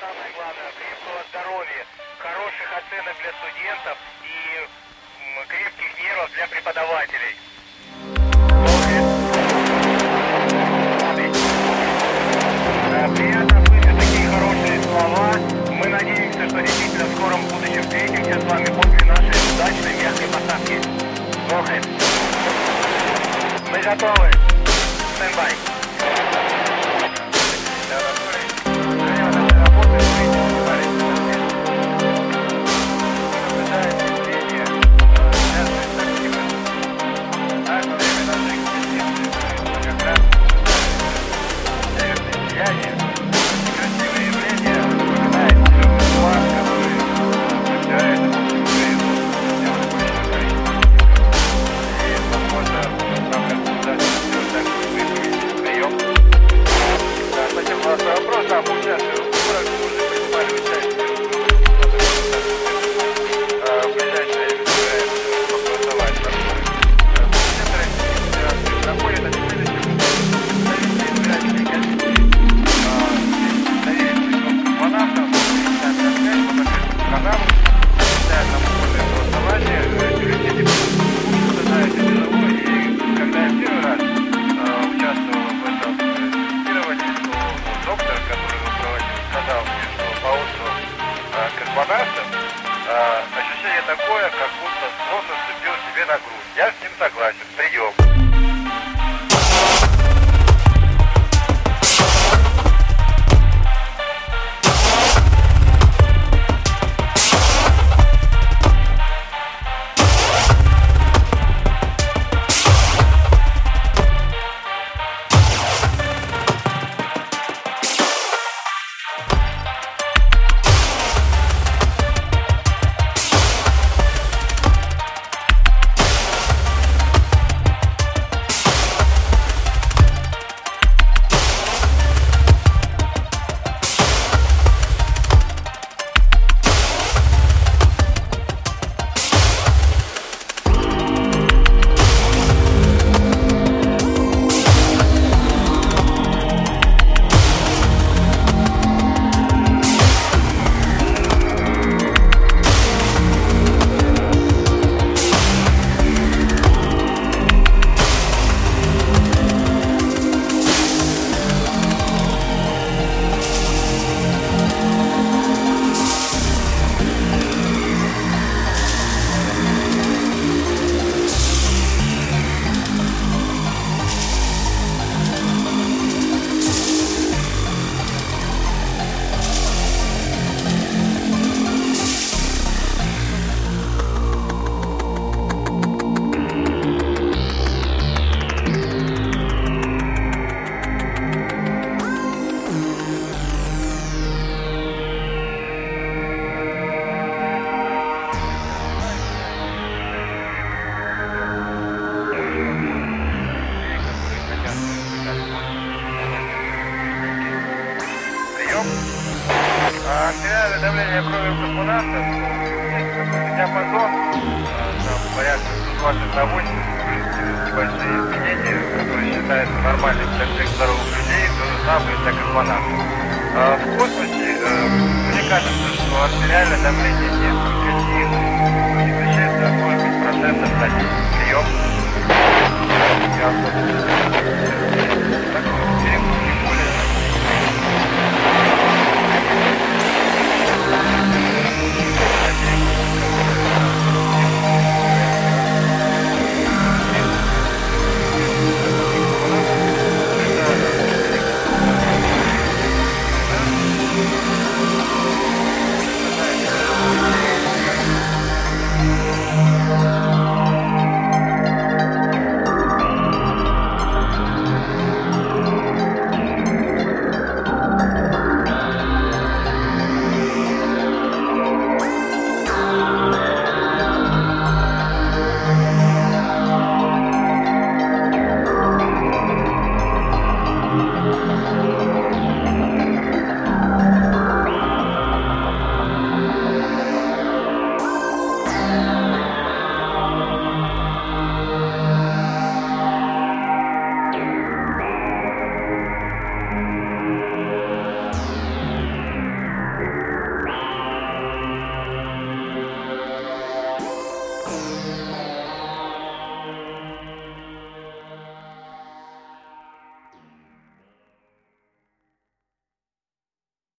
Самое главное, крепкого здоровья, хороших оценок для студентов и крепких нервов для преподавателей. Э, приятно слышать такие хорошие слова. Мы надеемся, что действительно в скором будущем встретимся с вами после нашей удачной мягкой посадки. Э. Мы готовы. Такое, как будто сон наступил себе на грудь. Я с ним согласен. Прием. Давление крови у космонавтов есть какой-то диапазон, а, там порядка 120 на 80, то есть небольшие изменения, которые считаются нормальными для всех здоровых людей, то же самое для космонавтов. А в космосе э, мне кажется, что артериальное давление не существенно, может быть, процентов на 10. Прием. Я.